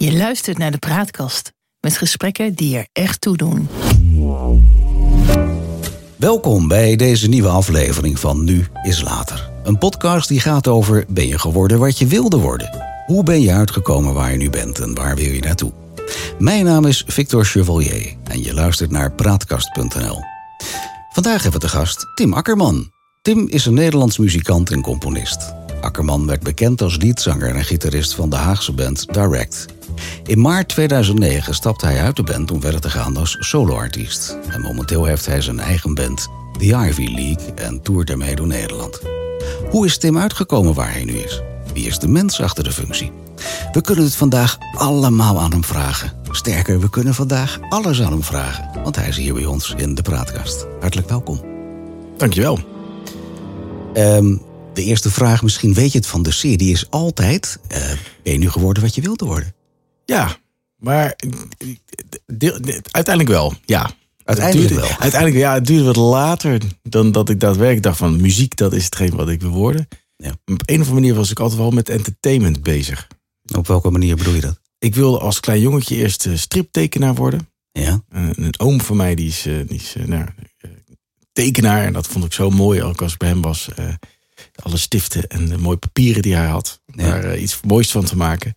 Je luistert naar de Praatkast met gesprekken die er echt toe doen. Welkom bij deze nieuwe aflevering van Nu is Later. Een podcast die gaat over ben je geworden wat je wilde worden? Hoe ben je uitgekomen waar je nu bent en waar wil je naartoe? Mijn naam is Victor Chevalier en je luistert naar praatkast.nl. Vandaag hebben we te gast Tim Akkerman. Tim is een Nederlands muzikant en componist. Akkerman werd bekend als liedzanger en gitarist van de Haagse band Direct. In maart 2009 stapte hij uit de band om verder te gaan als soloartiest. En momenteel heeft hij zijn eigen band, The Ivy League, en toert daarmee door Nederland. Hoe is Tim uitgekomen waar hij nu is? Wie is de mens achter de functie? We kunnen het vandaag allemaal aan hem vragen. Sterker, we kunnen vandaag alles aan hem vragen, want hij is hier bij ons in de praatkast. Hartelijk welkom. Dankjewel. Ehm de eerste vraag, misschien weet je het van de serie, is altijd: uh, ben je nu geworden wat je wilde worden? Ja, maar uiteindelijk wel, ja. Uiteindelijk duurde, wel. Uiteindelijk, ja, het duurde wat later dan dat ik daadwerkelijk dacht van muziek, dat is hetgeen wat ik wil worden. Ja. Op een of andere manier was ik altijd wel met entertainment bezig. Op welke manier bedoel je dat? Ik wilde als klein jongetje eerst uh, striptekenaar worden. Ja. Een oom van mij die is, uh, die is nou, tekenaar en dat vond ik zo mooi ook als ik bij hem was alle stiften en de mooie papieren die hij had. Om ja. daar uh, iets moois van te maken.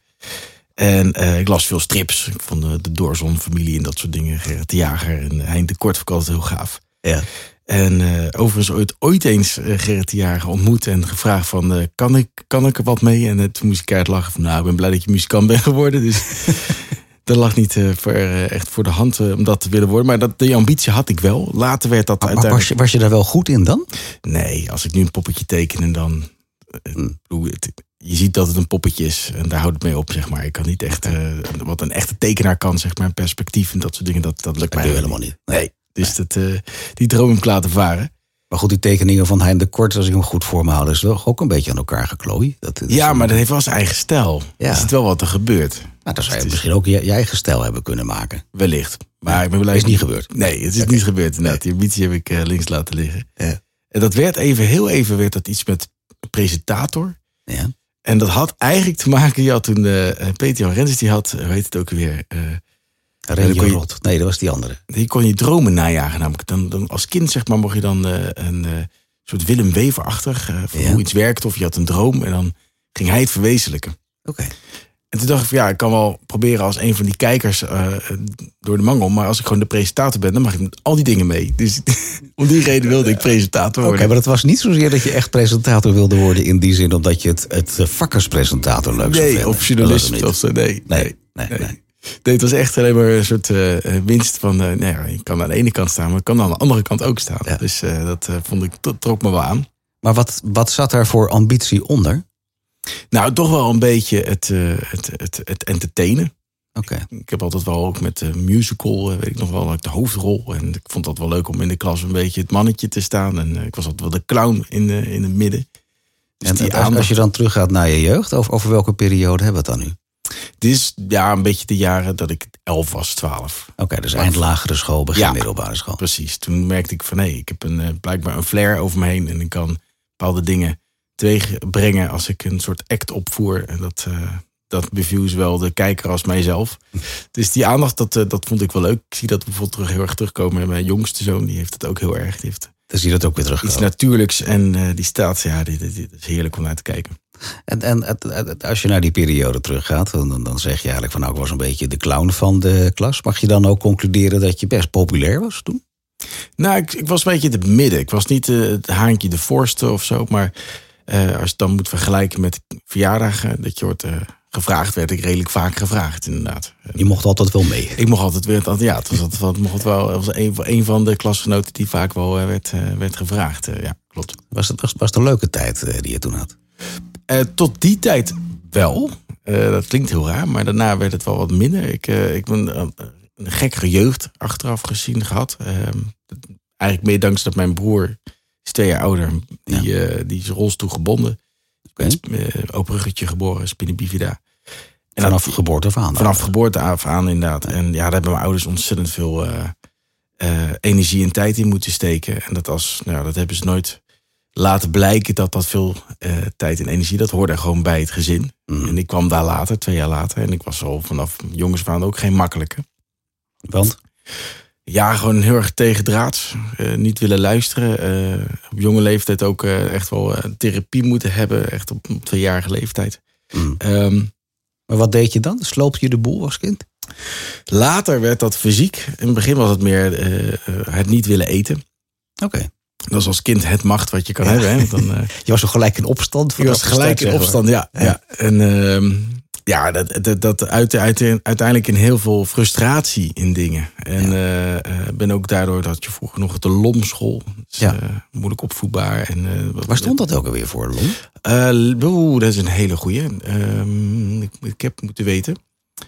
En uh, ik las veel strips. Ik vond de, de Doorzon-familie en dat soort dingen. Gerrit de Jager en Hein de Kort vond heel gaaf. Ja. En uh, overigens ooit, ooit eens Gerrit de Jager ontmoet en gevraagd van... kan, ik, kan ik er wat mee? En toen moest ik keihard lachen van... nou, ik ben blij dat je muzikant bent geworden. Dus dat lag niet voor, echt voor de hand om dat te willen worden. Maar dat, die ambitie had ik wel. Later werd dat maar, uiteindelijk... Was je, was je daar wel goed in dan? Nee, als ik nu een poppetje teken en dan... Je ziet dat het een poppetje is en daar houdt het mee op, zeg maar. Ik kan niet echt... Uh, wat een echte tekenaar kan, zeg maar, een perspectief en dat soort dingen, dat, dat lukt dat mij helemaal niet. Nee, nee. dus nee. Dat, uh, die droom heb ik laten varen. Maar goed, die tekeningen van Hein de Kort, als ik hem goed voor me hou, is toch ook een beetje aan elkaar geklooid. Dat, ja, een... maar dat heeft wel zijn eigen stijl. Ja. Ziet wel wat er gebeurt. Nou, dan zou je misschien ook je, je, eigen stijl hebben kunnen maken. Wellicht. Maar ja, ik ben blij. is niet gebeurd. Nee, het is okay. niet gebeurd. Nee. Die ambitie heb ik uh, links laten liggen. Ja. En dat werd even, heel even, werd dat iets met presentator. Ja. En dat had eigenlijk te maken, je had toen uh, Peter Jan Rens, die had, hoe heet het ook weer? Uh, Rot. Nee, dat was die andere. Die kon je dromen najagen. Namelijk dan, dan als kind, zeg maar, mocht je dan uh, een soort Willem Wever-achtig. van ja. hoe iets werkt. Of je had een droom. En dan ging hij het verwezenlijken. Oké. Okay. En toen dacht ik van ja, ik kan wel proberen als een van die kijkers uh, door de mangel. Maar als ik gewoon de presentator ben, dan mag ik met al die dingen mee. Dus om die reden wilde ik presentator worden. Oké, okay, maar het was niet zozeer dat je echt presentator wilde worden in die zin, omdat je het, het vakkerspresentator leuk nee, zou of journalist of zo. Nee, nee, nee. nee, nee. nee. Nee, het was echt alleen maar een soort uh, winst van, uh, nou ja, je kan aan de ene kant staan, maar ik kan aan de andere kant ook staan. Ja. Dus dat vond ik, trok me wel aan. Maar wat, wat zat daar voor ambitie onder? Nou, toch wel een beetje het, uh, het, het, het entertainen. Oké. Okay. Ik heb altijd wel ook met de musical, uh, weet ik nog wel, de hoofdrol. En ik vond dat wel leuk om in de klas een beetje het mannetje te staan. En ik was altijd wel de clown in, de, in het midden. Dus en die als, als je dan teruggaat naar je jeugd, over, over welke periode hebben we het dan nu? Dit is ja, een beetje de jaren dat ik elf was, twaalf. Oké, okay, dus eind lagere school, begin ja, middelbare school. Precies. Toen merkte ik van hé, hey, ik heb een, blijkbaar een flair over me heen. En ik kan bepaalde dingen teweeg brengen als ik een soort act opvoer. En dat, uh, dat beviel zowel de kijker als mijzelf. Dus die aandacht, dat, uh, dat vond ik wel leuk. Ik zie dat bijvoorbeeld terug, heel erg terugkomen. En mijn jongste zoon, die heeft het ook heel erg. Die heeft dan zie je dat ook weer terug. Iets natuurlijks en uh, die staat, ja, dit, is heerlijk om naar te kijken. En, en als je naar die periode teruggaat, dan, dan zeg je eigenlijk van nou, ik was een beetje de clown van de klas. Mag je dan ook concluderen dat je best populair was toen? Nou, ik, ik was een beetje in het midden. Ik was niet uh, het haantje de voorste of zo, maar uh, als je het dan moet vergelijken met verjaardagen, dat je wordt uh, gevraagd, werd ik redelijk vaak gevraagd, inderdaad. Je mocht altijd wel mee. Ik mocht altijd weer, ja, het was, altijd, het mocht wel, het was een, een van de klasgenoten die vaak wel uh, werd, werd gevraagd. ja, klopt. Was het, was, was het een leuke tijd die je toen had? tot die tijd wel. dat klinkt heel raar, maar daarna werd het wel wat minder. Ik, ik ben een gekkere jeugd achteraf gezien gehad. Ehm, eigenlijk meer dankzij dat mijn broer is twee jaar ouder. Die, ja. uh, die is rolstoel gebonden. Okay. Uh, open ruggetje geboren, spina bifida. En vanaf dat, geboorte af aan? Vanaf geboorte af aan, inderdaad. En ja, daar hebben mijn ouders ontzettend veel uh, energie en tijd in moeten steken. En dat, als, nou, dat hebben ze nooit laten blijken dat dat veel eh, tijd en energie, dat hoorde gewoon bij het gezin. Mm. En ik kwam daar later, twee jaar later. En ik was al vanaf jongens ook geen makkelijke. Want? Ja, gewoon heel erg tegendraads. Uh, niet willen luisteren. Uh, op jonge leeftijd ook uh, echt wel therapie moeten hebben. Echt op, op tweejarige leeftijd. Mm. Um, maar wat deed je dan? Sloop je de boel als kind? Later werd dat fysiek. In het begin was het meer het niet willen eten. Oké. Okay. Dat is als kind het macht wat je kan ja. hebben. Hè? Dan, je was toch gelijk in opstand? Je was gelijk in opstand, ja. ja. ja. En uh, ja, dat, dat, dat uit, uit, uiteindelijk in heel veel frustratie in dingen. En ja. uh, ben ook daardoor dat je vroeger nog de LOM-school. Dus, ja. Uh, moeilijk opvoedbaar. En, uh, Waar stond dat ook alweer voor, LOM? Oeh, dat is een hele goeie. Ehm, ik, ik, heb moeten weten.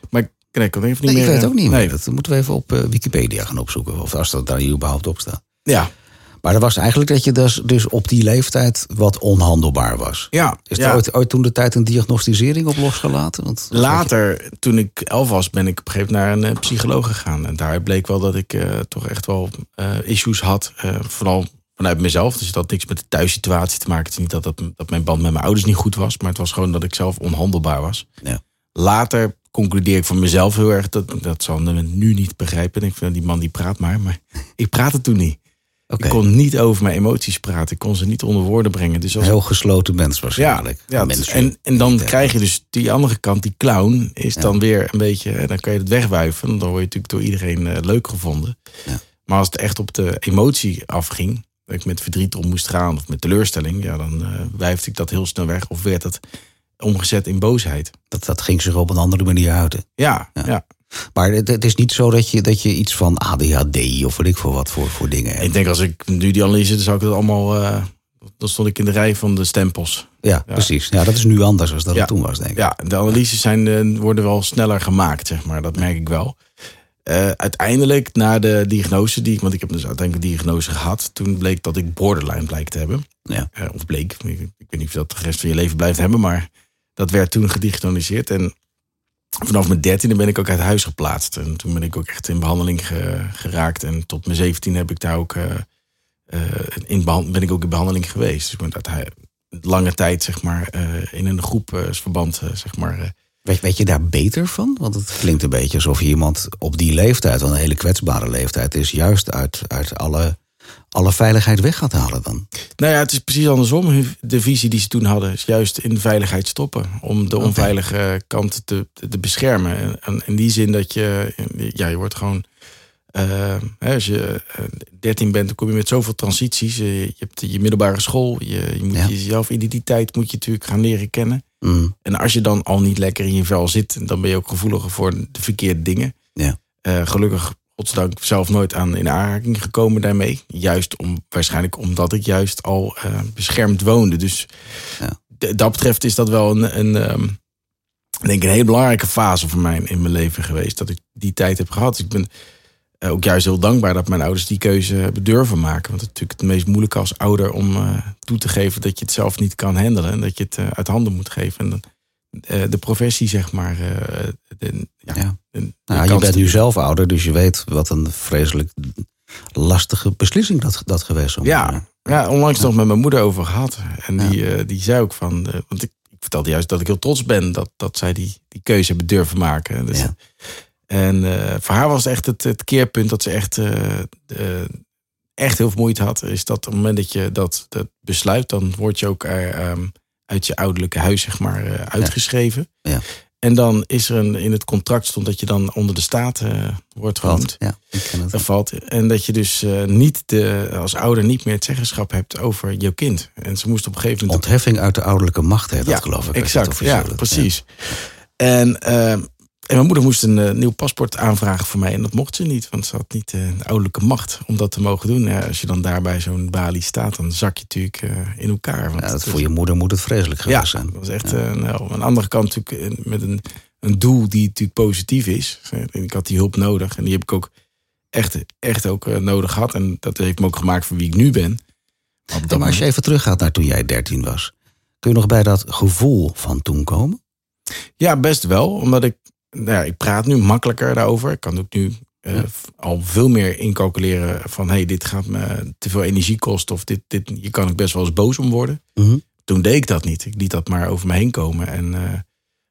Maar ik, ik kan even niet nee, meer. Ik weet het ook niet nee. meer. Dat moeten we even op Wikipedia gaan opzoeken. Of als dat daar überhaupt op staat. Ja. Maar dat was eigenlijk dat je dus, dus op die leeftijd wat onhandelbaar was. Ja. Is er ja. ooit, ooit toen de tijd een diagnosticering op losgelaten? Want, Later, toen ik elf was, ben ik op een gegeven moment naar een uh, psycholoog gegaan. En daar bleek wel dat ik uh, toch echt wel uh, issues had. vooral vanuit mezelf. Dus dat had niks met de thuissituatie te maken. Het is niet dat, dat, dat mijn band met mijn ouders niet goed was. Maar het was gewoon dat ik zelf onhandelbaar was. Ja. Later concludeer ik van mezelf heel erg. Dat, dat zal men nu niet begrijpen. Ik vind die man die praat maar. Maar ik praat het toen niet. Okay. Ik kon niet over mijn emoties praten. Ik kon ze niet onder woorden brengen. Dus als... Heel gesloten mens waarschijnlijk. Ja, ja en, en dan krijg je dus die andere kant, die clown, is Ja. dan weer een beetje... Dan kan je het wegwuiven. Dan word je natuurlijk door iedereen uh, leuk gevonden. Ja. Maar als het echt op de emotie afging... dat ik met verdriet om moest gaan of met teleurstelling... ja, dan uh, wuifde ik dat heel snel weg. Of werd het omgezet in boosheid. Dat, dat ging zich op een andere manier. Ja, ja. ja. Maar het, het, is niet zo dat je, dat je iets van ADHD of weet ik veel wat voor, voor dingen hebt. Ik denk als ik nu die analyse, dan zou ik het allemaal. Uh, dan stond ik in de rij van de stempels. Ja, ja. precies. Ja, dat is nu anders dan dat ja. het toen was, denk ik. Ja, de analyses zijn, uh, worden wel sneller gemaakt, zeg maar. Dat merk ik wel. Uh, uiteindelijk, na de diagnose, die, want ik heb dus uiteindelijk een diagnose gehad. Toen bleek dat ik borderline blijkt te hebben. Ja. of bleek. Ik, ik weet niet of dat de rest van je leven blijft hebben, maar dat werd toen gediagnosticeerd. En vanaf mijn dertiende ben ik ook uit huis geplaatst. En toen ben ik ook echt in behandeling ge, geraakt. En tot mijn zeventien heb ik daar ook uh, uh, in ben ik ook in behandeling geweest. Dus ik ben dat lange tijd zeg maar uh, in een groepsverband zeg maar. Weet, weet je daar beter van? Want het klinkt een beetje alsof iemand op die leeftijd, een hele kwetsbare leeftijd is, juist uit, uit alle alle veiligheid weg gaat halen dan? Nou ja, het is precies andersom. De visie die ze toen hadden is juist in veiligheid stoppen. Om de onveilige okay. kant te, te beschermen. En in die zin dat je, ja, je wordt gewoon. Uh, als je 13 bent, dan kom je met zoveel transities. Je hebt je middelbare school, je, je moet ja. jezelf identiteit moet je natuurlijk gaan leren kennen. Mm. En als je dan al niet lekker in je vel zit, dan ben je ook gevoeliger voor de verkeerde dingen. Ja. Uh, gelukkig godsdank zelf nooit aan in aanraking gekomen daarmee. Juist om, waarschijnlijk omdat ik juist al uh, beschermd woonde. Dus ja. dat betreft is dat wel een, een um, denk een hele belangrijke fase voor mij in mijn leven geweest. Dat ik die tijd heb gehad. Dus ik ben uh, ook juist heel dankbaar dat mijn ouders die keuze hebben durven maken. Want het is natuurlijk het meest moeilijke als ouder om uh, toe te geven dat je het zelf niet kan handelen. En dat je het uit handen moet geven. En dan, de professie, zeg maar. De, ja, ja. Nou, je bent nu zelf ouder, dus je weet wat een vreselijk lastige beslissing dat, dat geweest is. Ja, ja, onlangs nog met mijn moeder over gehad. En die, uh, die zei ook van. Uh, want ik, ik, vertelde juist dat ik heel trots ben dat, dat zij die, die keuze hebben durven maken. Dus, ja. En uh, voor haar was het echt het, het keerpunt dat ze echt, echt heel veel moeite had. Is dat op het moment dat je dat, dat besluit, dan word je ook um, uit je ouderlijke huis, zeg maar, uitgeschreven. Ja. En dan is er een, in het contract stond dat je dan onder de staat uh, wordt genoemd. Ja, ik ken het. Valt. En dat je dus uh, niet de, als ouder niet meer het zeggenschap hebt over jouw kind. En ze moest op een gegeven moment. Ontheffing uit de ouderlijke macht, hè, dat ja, geloof ik. Exact, ja, precies. Ja. En, uh, en mijn moeder moest een nieuw paspoort aanvragen voor mij. En dat mocht ze niet, want ze had niet de ouderlijke macht om dat te mogen doen. Ja, als je dan daar bij zo'n balie staat, dan zak je natuurlijk in elkaar. Want ja, dat voor je moeder moet het vreselijk geweest ja, zijn. Dat was echt ja. nou, aan de andere kant natuurlijk met een een doel die natuurlijk positief is. Ik had die hulp nodig en die heb ik ook echt, echt ook nodig gehad. En dat heeft me ook gemaakt voor wie ik nu ben. Maar, maar als je even teruggaat naar toen jij 13 was, kun je nog bij dat gevoel van toen komen? Ja, best wel. Omdat ik, nou ja, ik praat nu makkelijker daarover. Ik kan ook nu eh, al veel meer incalculeren van hey, dit gaat me te veel energie kosten of dit, dit, hier kan ik best wel eens boos om worden. Mhm. Toen deed ik dat niet. Ik liet dat maar over me heen komen. En eh, op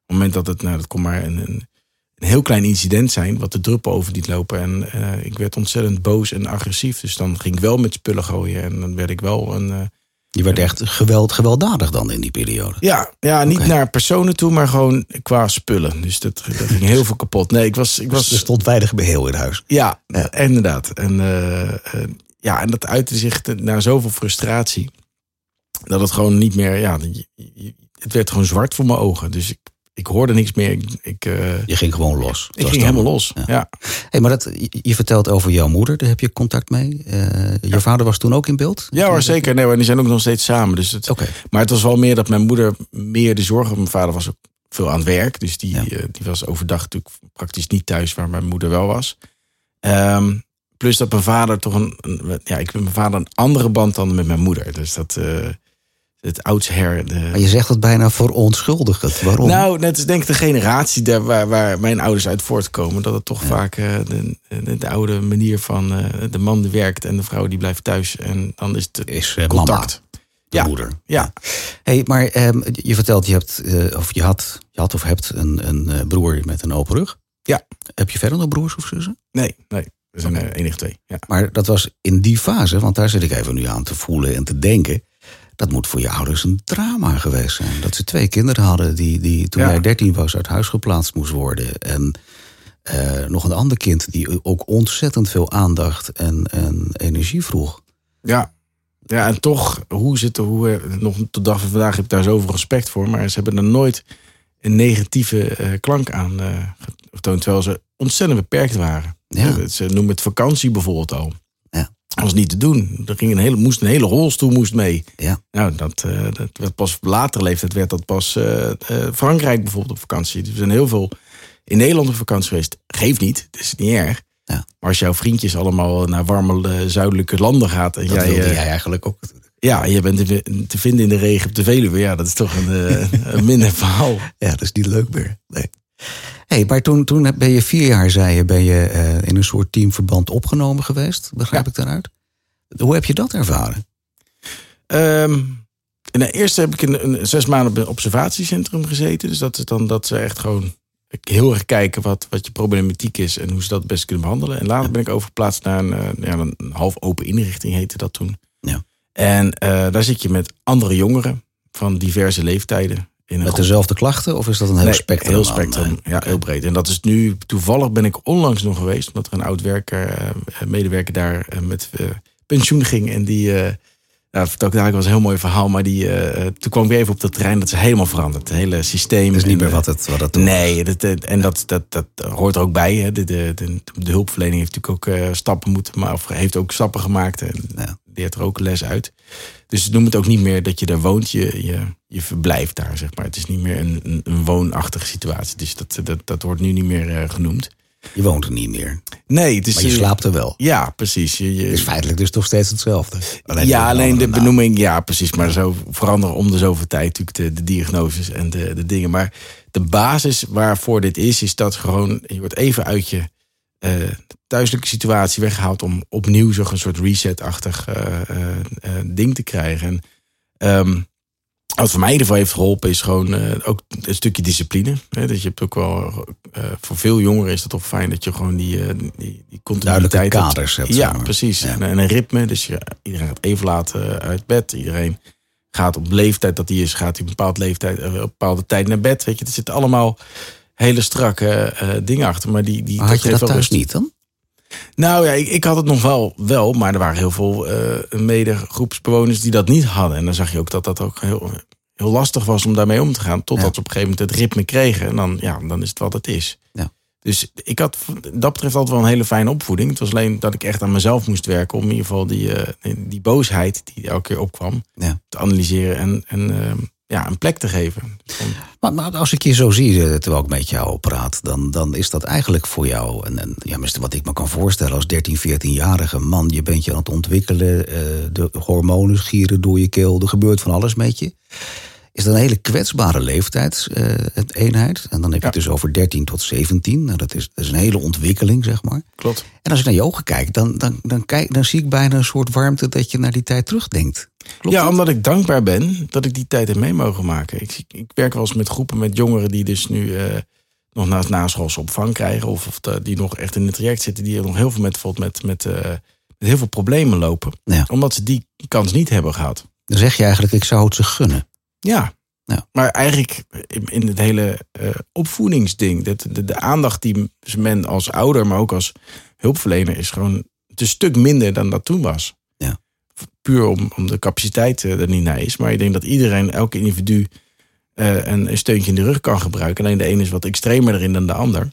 het moment dat het, nou, dat kon maar een, een, een heel klein incident zijn, wat de druppel over liet lopen. En eh, ik werd ontzettend boos en agressief. Dus dan ging ik wel met spullen gooien en dan werd ik wel een. Je werd echt geweld, gewelddadig dan in die periode. ja, ja, niet naar personen toe, maar gewoon qua spullen. Dus dat, dat ging heel veel kapot. Nee, ik was, ik Dus was er stond weinig beheel in huis. Ja, Ja. inderdaad. En, eh, eh, ja, en dat uitte zich naar zoveel frustratie. Dat het gewoon niet meer. Ja, het werd gewoon zwart voor mijn ogen. Dus ik, ik hoorde niks meer. Ik, ik, eh, Je ging gewoon los. ik ging helemaal los. Ja. Hey, maar dat, je, vertelt over jouw moeder, daar heb je contact mee. Eh, je vader was toen ook in beeld? Ja, hoor, zeker. Nee, maar die zijn ook nog steeds samen. Dus het, Oké. Maar het was wel meer dat mijn moeder meer de zorgen. Mijn vader was ook veel aan het werk. Dus die, Ja. eh, die was overdag natuurlijk praktisch niet thuis waar mijn moeder wel was. Ehm, plus dat mijn vader toch een, een- Ja, ik heb met mijn vader een andere band dan met mijn moeder. Dus dat. Het oudsher. De... Maar je zegt het bijna verontschuldigend. Waarom? Nou, net is denk ik de generatie daar waar, waar mijn ouders uit voortkomen. Dat het toch vaak eh, de, de, de oude manier van eh, de man die werkt en de vrouw die blijft thuis. En dan is het is eh, contact. mama, de Ja. moeder. Ja, Hey, maar ehm, je vertelt, je hebt, of je had, je had of hebt een, een broer met een open rug. Ja. Heb je verder nog broers of zussen? nee, nee. We zijn er enige twee. Ja. Maar dat was in die fase, want daar zit ik even nu aan te voelen en te denken. Dat moet voor je ouders een drama geweest zijn. Dat ze twee kinderen hadden die, die toen Ja. jij 13 was uit huis geplaatst moest worden. En eh, nog een ander kind die ook ontzettend veel aandacht en, en energie vroeg. Ja. ja, en toch, hoe zit er, hoe, eh, nog tot de dag van vandaag heb ik daar zoveel respect voor. Maar ze hebben er nooit een negatieve eh, klank aan eh, getoond. Terwijl ze ontzettend beperkt waren. Ja. Ze noemen het vakantie bijvoorbeeld al. Was niet te doen. Er ging een hele, moest een hele rolstoel moest mee. Ja. Nou, dat, eh, dat werd pas op latere leeftijd werd dat pas eh, eh, Frankrijk bijvoorbeeld op vakantie. Dus we zijn heel veel in Nederland op vakantie geweest. Geeft niet, het is niet erg. Ja. Maar als jouw vriendjes allemaal naar warme zuidelijke landen gaat en Dat jij, wilde jij eigenlijk ook. ja, je bent te, vinden in de regen op de Veluwe, ja, dat is toch een, een minder verhaal. Ja, dat is niet leuk meer. Nee. Hey, maar toen, toen ben je vier jaar, zei je, ben je eh, in een soort teamverband opgenomen geweest. Begrijp Ja. ik daaruit? Hoe heb je dat ervaren? Ehm en de eerste heb ik een, een zes maanden op een observatiecentrum gezeten. Dus dat is dan dat ze echt gewoon heel erg kijken wat, wat je problematiek is en hoe ze dat best kunnen behandelen. En later ben ik overgeplaatst naar een, eh, ja, een half open inrichting, heette dat toen. Ja. En eh, daar zit je met andere jongeren van diverse leeftijden. In Met groep. dezelfde klachten of is dat een heel Nee, spectrum? Heel spectrum, ja, heel breed. En dat is nu, toevallig ben ik onlangs nog geweest, omdat er een oud werker, eh, medewerker daar eh, met eh, pensioen ging. En die, eh nou, dat was een heel mooi verhaal, maar die, toen kwam ik weer even op dat terrein, dat is helemaal veranderd. Het hele systeem. Dat is niet en, meer wat het, wat het toen Nee, dat, en dat, dat, dat hoort er ook bij. Hè. De, de, de, de hulpverlening heeft natuurlijk ook stappen moeten of heeft ook stappen gemaakt. En Ja. Leert er ook les uit. Dus noem het ook niet meer dat je daar woont, je, je, je verblijft daar, zeg maar. Het is niet meer een, een, een woonachtige situatie. Dus dat, dat, dat wordt nu niet meer eh, genoemd. Je woont er niet meer. Nee, het is, Maar je eh, slaapt er wel. Ja, precies. Je, je, feitelijk dus nog steeds hetzelfde. Alleen ja, alleen de benoeming, ja, precies. Maar zo veranderen om de zoveel tijd natuurlijk de, de diagnoses en de, de dingen. Maar de basis waarvoor dit is, is dat gewoon je wordt even uit je thuiselijke situatie weggehaald om opnieuw zo'n soort reset-achtig eh, eh, eh, ding te krijgen. En ehm, wat voor mij in ieder geval heeft geholpen, is gewoon eh, ook een stukje discipline. Hè? Dat je hebt ook wel, eh, voor veel jongeren is het toch fijn dat je gewoon die, eh, die, die continuïteit Duidelijke kaders hebt. Ja, maar. precies. Ja. En, en een ritme. Dus je, iedereen gaat even laat eh, uit bed. Iedereen gaat op leeftijd dat hij is, gaat hij een bepaalde, leeftijd, eh, een bepaalde tijd naar bed. Weet je, er zitten allemaal hele strakke eh, dingen achter. Maar die, die Maar had je geeft dat thuis rust. niet dan? Nou ja, ik, ik had het nog wel, wel, maar er waren heel veel eh medegroepsbewoners die dat niet hadden. En dan zag je ook dat dat ook heel, heel lastig was om daarmee om te gaan. Totdat Ja. ze op een gegeven moment het ritme kregen. En dan, ja, dan is het wat het is. Ja. Dus ik had dat betreft altijd wel een hele fijne opvoeding. Het was alleen dat ik echt aan mezelf moest werken om in ieder geval die, eh, die boosheid die elke keer opkwam Ja. te analyseren en, en eh, ja, een plek te geven. Maar, maar als ik je zo zie, eh, terwijl ik met jou praat, dan, dan is dat eigenlijk voor jou, en, en ja, wat ik me kan voorstellen als 13, 14-jarige man, je bent je aan het ontwikkelen, eh, de hormonen gieren door je keel, er gebeurt van alles met je. is dat een hele kwetsbare leeftijdseenheid. en dan heb je Ja. het dus over 13 tot 17. Nou, dat, is, dat is een hele ontwikkeling, zeg maar. Klopt. En als ik naar je ogen kijk, dan, dan, dan, kijk, dan zie ik bijna een soort warmte dat je naar die tijd terugdenkt. Klopt ja, dat? omdat ik dankbaar ben dat ik die tijd heb mee mogen maken. Ik, ik werk wel eens met groepen met jongeren die dus nu eh, nog naast naschoolse opvang krijgen. Of, of de- die nog echt in het traject zitten. Die nog heel veel met, bijvoorbeeld met, met, eh, met heel veel problemen lopen. Ja. Omdat ze die kans niet hebben gehad. Dan zeg je eigenlijk, ik zou het ze gunnen. Ja. Ja. Maar eigenlijk in- in het hele eh, opvoedingsding, dat de, de aandacht die men als ouder, maar ook als hulpverlener, is gewoon een stuk minder dan dat toen was. Puur om, om de capaciteit eh, er niet naar is. Maar ik denk dat iedereen, elke individu, eh, een, een steuntje in de rug kan gebruiken. Alleen de een is wat extremer erin dan de ander.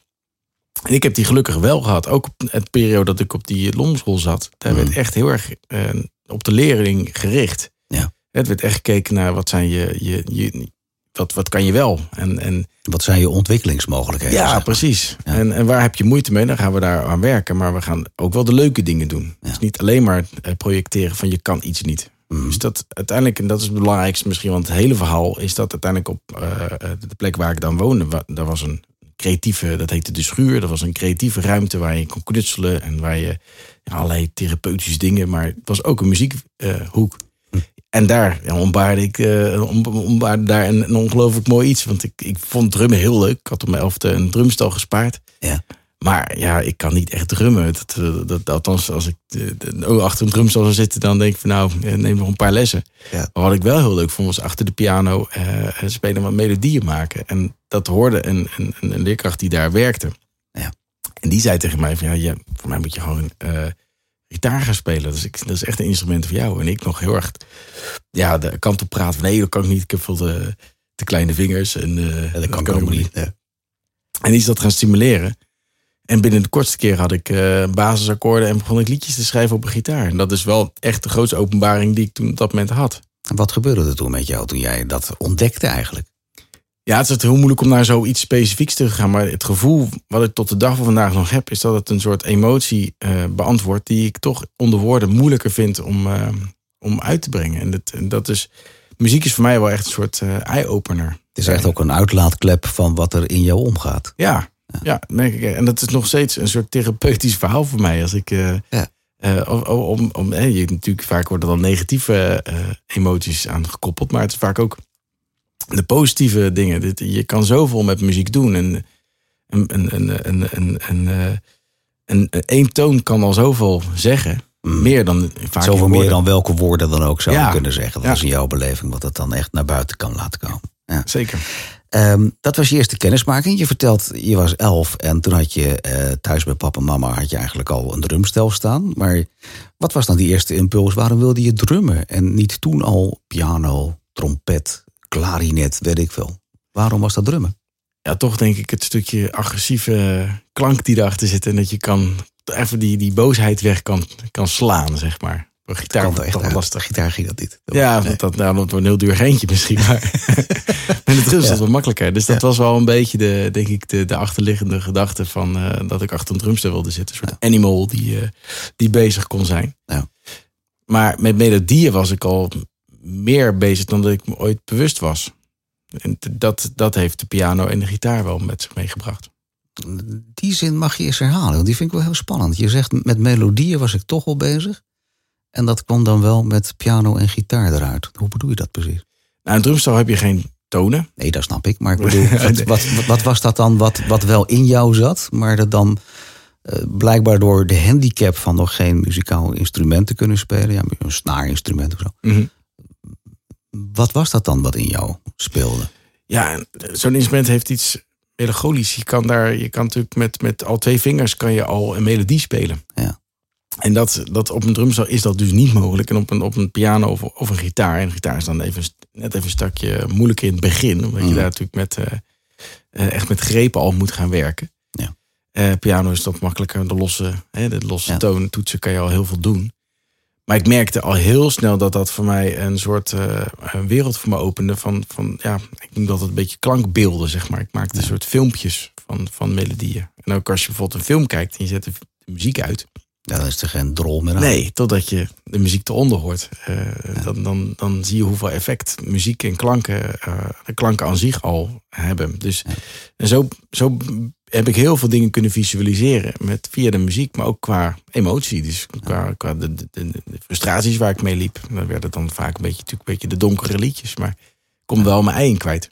En ik heb die gelukkig wel gehad. Ook op het periode dat ik op die lomschool zat. Daar werd echt heel erg eh, op de leerling gericht. Ja. Het werd echt gekeken naar wat zijn je, je, je wat, wat kan je wel? En, en Wat zijn je ontwikkelingsmogelijkheden? ja, zeg maar. precies. Ja. En, en waar heb je moeite mee? Dan gaan we daar aan werken. Maar we gaan ook wel de leuke dingen doen. Dus niet alleen maar projecteren van je kan iets niet. Mhm. Dus dat uiteindelijk, en dat is het belangrijkste misschien, want het hele verhaal is dat uiteindelijk op eh, eh, de plek waar ik dan woonde, wa- daar was een creatieve, dat heette de schuur, dat was een creatieve ruimte waar je kon knutselen en waar je ja, allerlei therapeutische dingen, maar het was ook een muziekhoek. En daar ja, ontbaarde ik eh, om- ontbaarde daar een, een ongelooflijk mooi iets. Want ik, ik vond drummen heel leuk. Ik had op mijn elfde een drumstel gespaard. Ja. Maar ja, ik kan niet echt drummen. Dat, eh, dat, althans, als ik eh, de- de- achter een drumstel zou zitten, dan denk ik van nou, eh, neem nog een paar lessen. Ja. Maar wat ik wel heel leuk vond, was achter de piano eh, spelen wat melodieën maken. En dat hoorde een, een, een leerkracht die daar werkte. Ja. En die zei tegen mij van ja, je, voor mij moet je gewoon eh, gitaar gaan spelen. Dus ik, dat is echt een instrument voor jou. En ik nog heel erg ja, de kant op praten nee, dat kan ik niet. Ik heb veel te, te kleine vingers. En, Ja, dat kan ik ook niet. Ja. en die is dat gaan stimuleren. En binnen de kortste keer had ik eh, basisakkoorden en begon ik liedjes te schrijven op een gitaar. En dat is wel echt de grootste openbaring die ik toen op dat moment had. En Wat gebeurde er toen met jou toen jij dat ontdekte eigenlijk? Ja, het is heel moeilijk om naar zoiets specifieks te gaan. Maar het gevoel wat ik tot de dag van vandaag nog heb, is dat het een soort emotie eh, beantwoordt die ik toch onder woorden moeilijker vind om, eh, om uit te brengen. En dat, en dat is, muziek is voor mij wel echt een soort eh, eye-opener. Het is echt ook een uitlaatklep van wat er in jou omgaat. Ja, ja, merk ik. En dat is nog steeds een soort therapeutisch verhaal voor mij. Als ik. Ja. om, om, om, je, natuurlijk vaak worden dan negatieve emoties aan gekoppeld, maar het is vaak ook de positieve dingen. Dit, je kan zoveel met muziek doen. En een, een, een, een, een, een, eh, een, een, één toon kan al zoveel zeggen. Meer dan vaak Zoveel meer dan welke woorden dan ook zou je Ja. kunnen zeggen. Dat Ja. is in jouw beleving wat het dan echt naar buiten kan laten komen. Ja. Zeker. Ehm, dat was je eerste kennismaking. Je vertelt, je was elf en toen had je eh, thuis bij papa en mama had je eigenlijk al een drumstel staan. Maar wat was dan die eerste impuls? Waarom wilde je drummen en niet toen al piano, trompet, klarinet, weet ik veel? Waarom was dat drummen? ja, toch denk ik het stukje agressieve klank die erachter zit. En dat je kan even die, die boosheid weg kan, kan slaan, zeg maar. Een gitaar Kan wel het echt lastig. Gitaar ging dat niet. Ja, Nee. want dat, nou, dat wordt een heel duur geintje misschien. Maar met de drum is Ja. dat wel makkelijker. Dus dat Ja. was wel een beetje de, denk ik, de, de achterliggende gedachte van eh, dat ik achter een drumstel wilde zitten. Een soort animal die, eh, die bezig kon zijn. Ja. Maar met melodieën was ik al meer bezig dan dat ik me ooit bewust was. En dat, dat heeft de piano en de gitaar wel met zich meegebracht. Die zin mag je eens herhalen, want die vind ik wel heel spannend. Je zegt met melodieën was ik toch al bezig. En dat kwam dan wel met piano en gitaar eruit. Hoe bedoel je dat precies? Nou, een drumstel heb je geen tonen. Nee, dat snap ik. Maar ik bedoel, wat, wat, wat, wat was dat dan wat, wat wel in jou zat, maar dat dan eh, blijkbaar door de handicap van nog geen muzikaal instrument te kunnen spelen, ja, een snaarinstrument of zo. Mhm. Wat was dat dan wat in jou speelde? Ja, zo'n instrument heeft iets melancholisch. Je kan daar, je kan natuurlijk met, met al twee vingers kan je al een melodie spelen. Ja. En dat, dat op een drumstel is dat dus niet mogelijk. En op een, op een piano of, of een gitaar. En een gitaar is dan even, net even een stukje moeilijker in het begin. Omdat je Mhm. daar natuurlijk met, eh, eh, echt met grepen al moet gaan werken. Ja. Eh, piano is dat makkelijker. De losse, hè, de losse Ja. toon, toetsen kan je al heel veel doen. Maar ik merkte al heel snel dat dat voor mij een soort eh, een wereld voor me opende. Van, van ja, ik noem dat een beetje klankbeelden, zeg maar. Ik maakte een soort filmpjes van, van melodieën. En ook als je bijvoorbeeld een film kijkt en je zet de, de muziek uit. Ja, dan is er geen drol meer aan. Nee, totdat je de muziek eronder hoort. Uh, dan, dan, dan zie je hoeveel effect muziek en klanken, uh, de klanken aan zich al hebben. Dus en zo, zo heb ik heel veel dingen kunnen visualiseren. Met, via de muziek, maar ook qua emotie. Dus qua, qua de, de, de, frustraties waar ik mee liep. Dan werd het dan vaak een beetje, natuurlijk een beetje de donkere liedjes. Maar ik kom wel mijn ei in kwijt.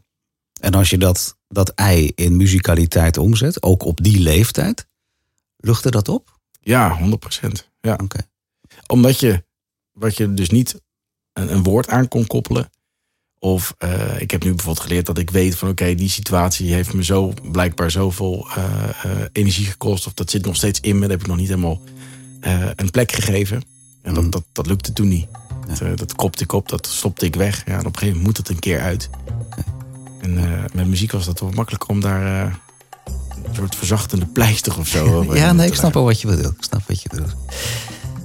En als je dat, dat ei in muzikaliteit omzet, ook op die leeftijd, luchtte dat op? Ja, 100 procent. Ja. Oké. Omdat je, wat je dus niet een, een woord aan kon koppelen. Of uh, ik heb nu bijvoorbeeld geleerd dat ik weet van oké, die situatie heeft me zo blijkbaar zoveel uh, uh, energie gekost. Of dat zit nog steeds in me. Dat heb ik nog niet helemaal een plek gegeven. En dat, dat, dat lukte toen niet. Ja. Dat, dat kopte ik op, dat stopte ik weg. Ja, en op een gegeven moment moet het een keer uit. En met muziek was dat wel makkelijker om daar een soort verzachtende pleister of zo. ja, nee, ik snap wel wat je bedoelt. Ik snap wat je bedoelt.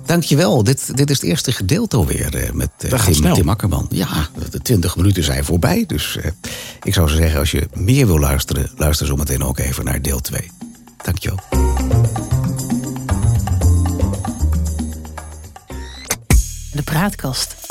Dankjewel. Dit, dit is het eerste gedeelte alweer uh, met uh, Tim, Tim Akkerman. Ja, de twintig minuten zijn voorbij. Dus uh, ik zou zeggen, als je meer wil luisteren... luister zo meteen ook even naar deel 2. Dankjewel. De praatkast.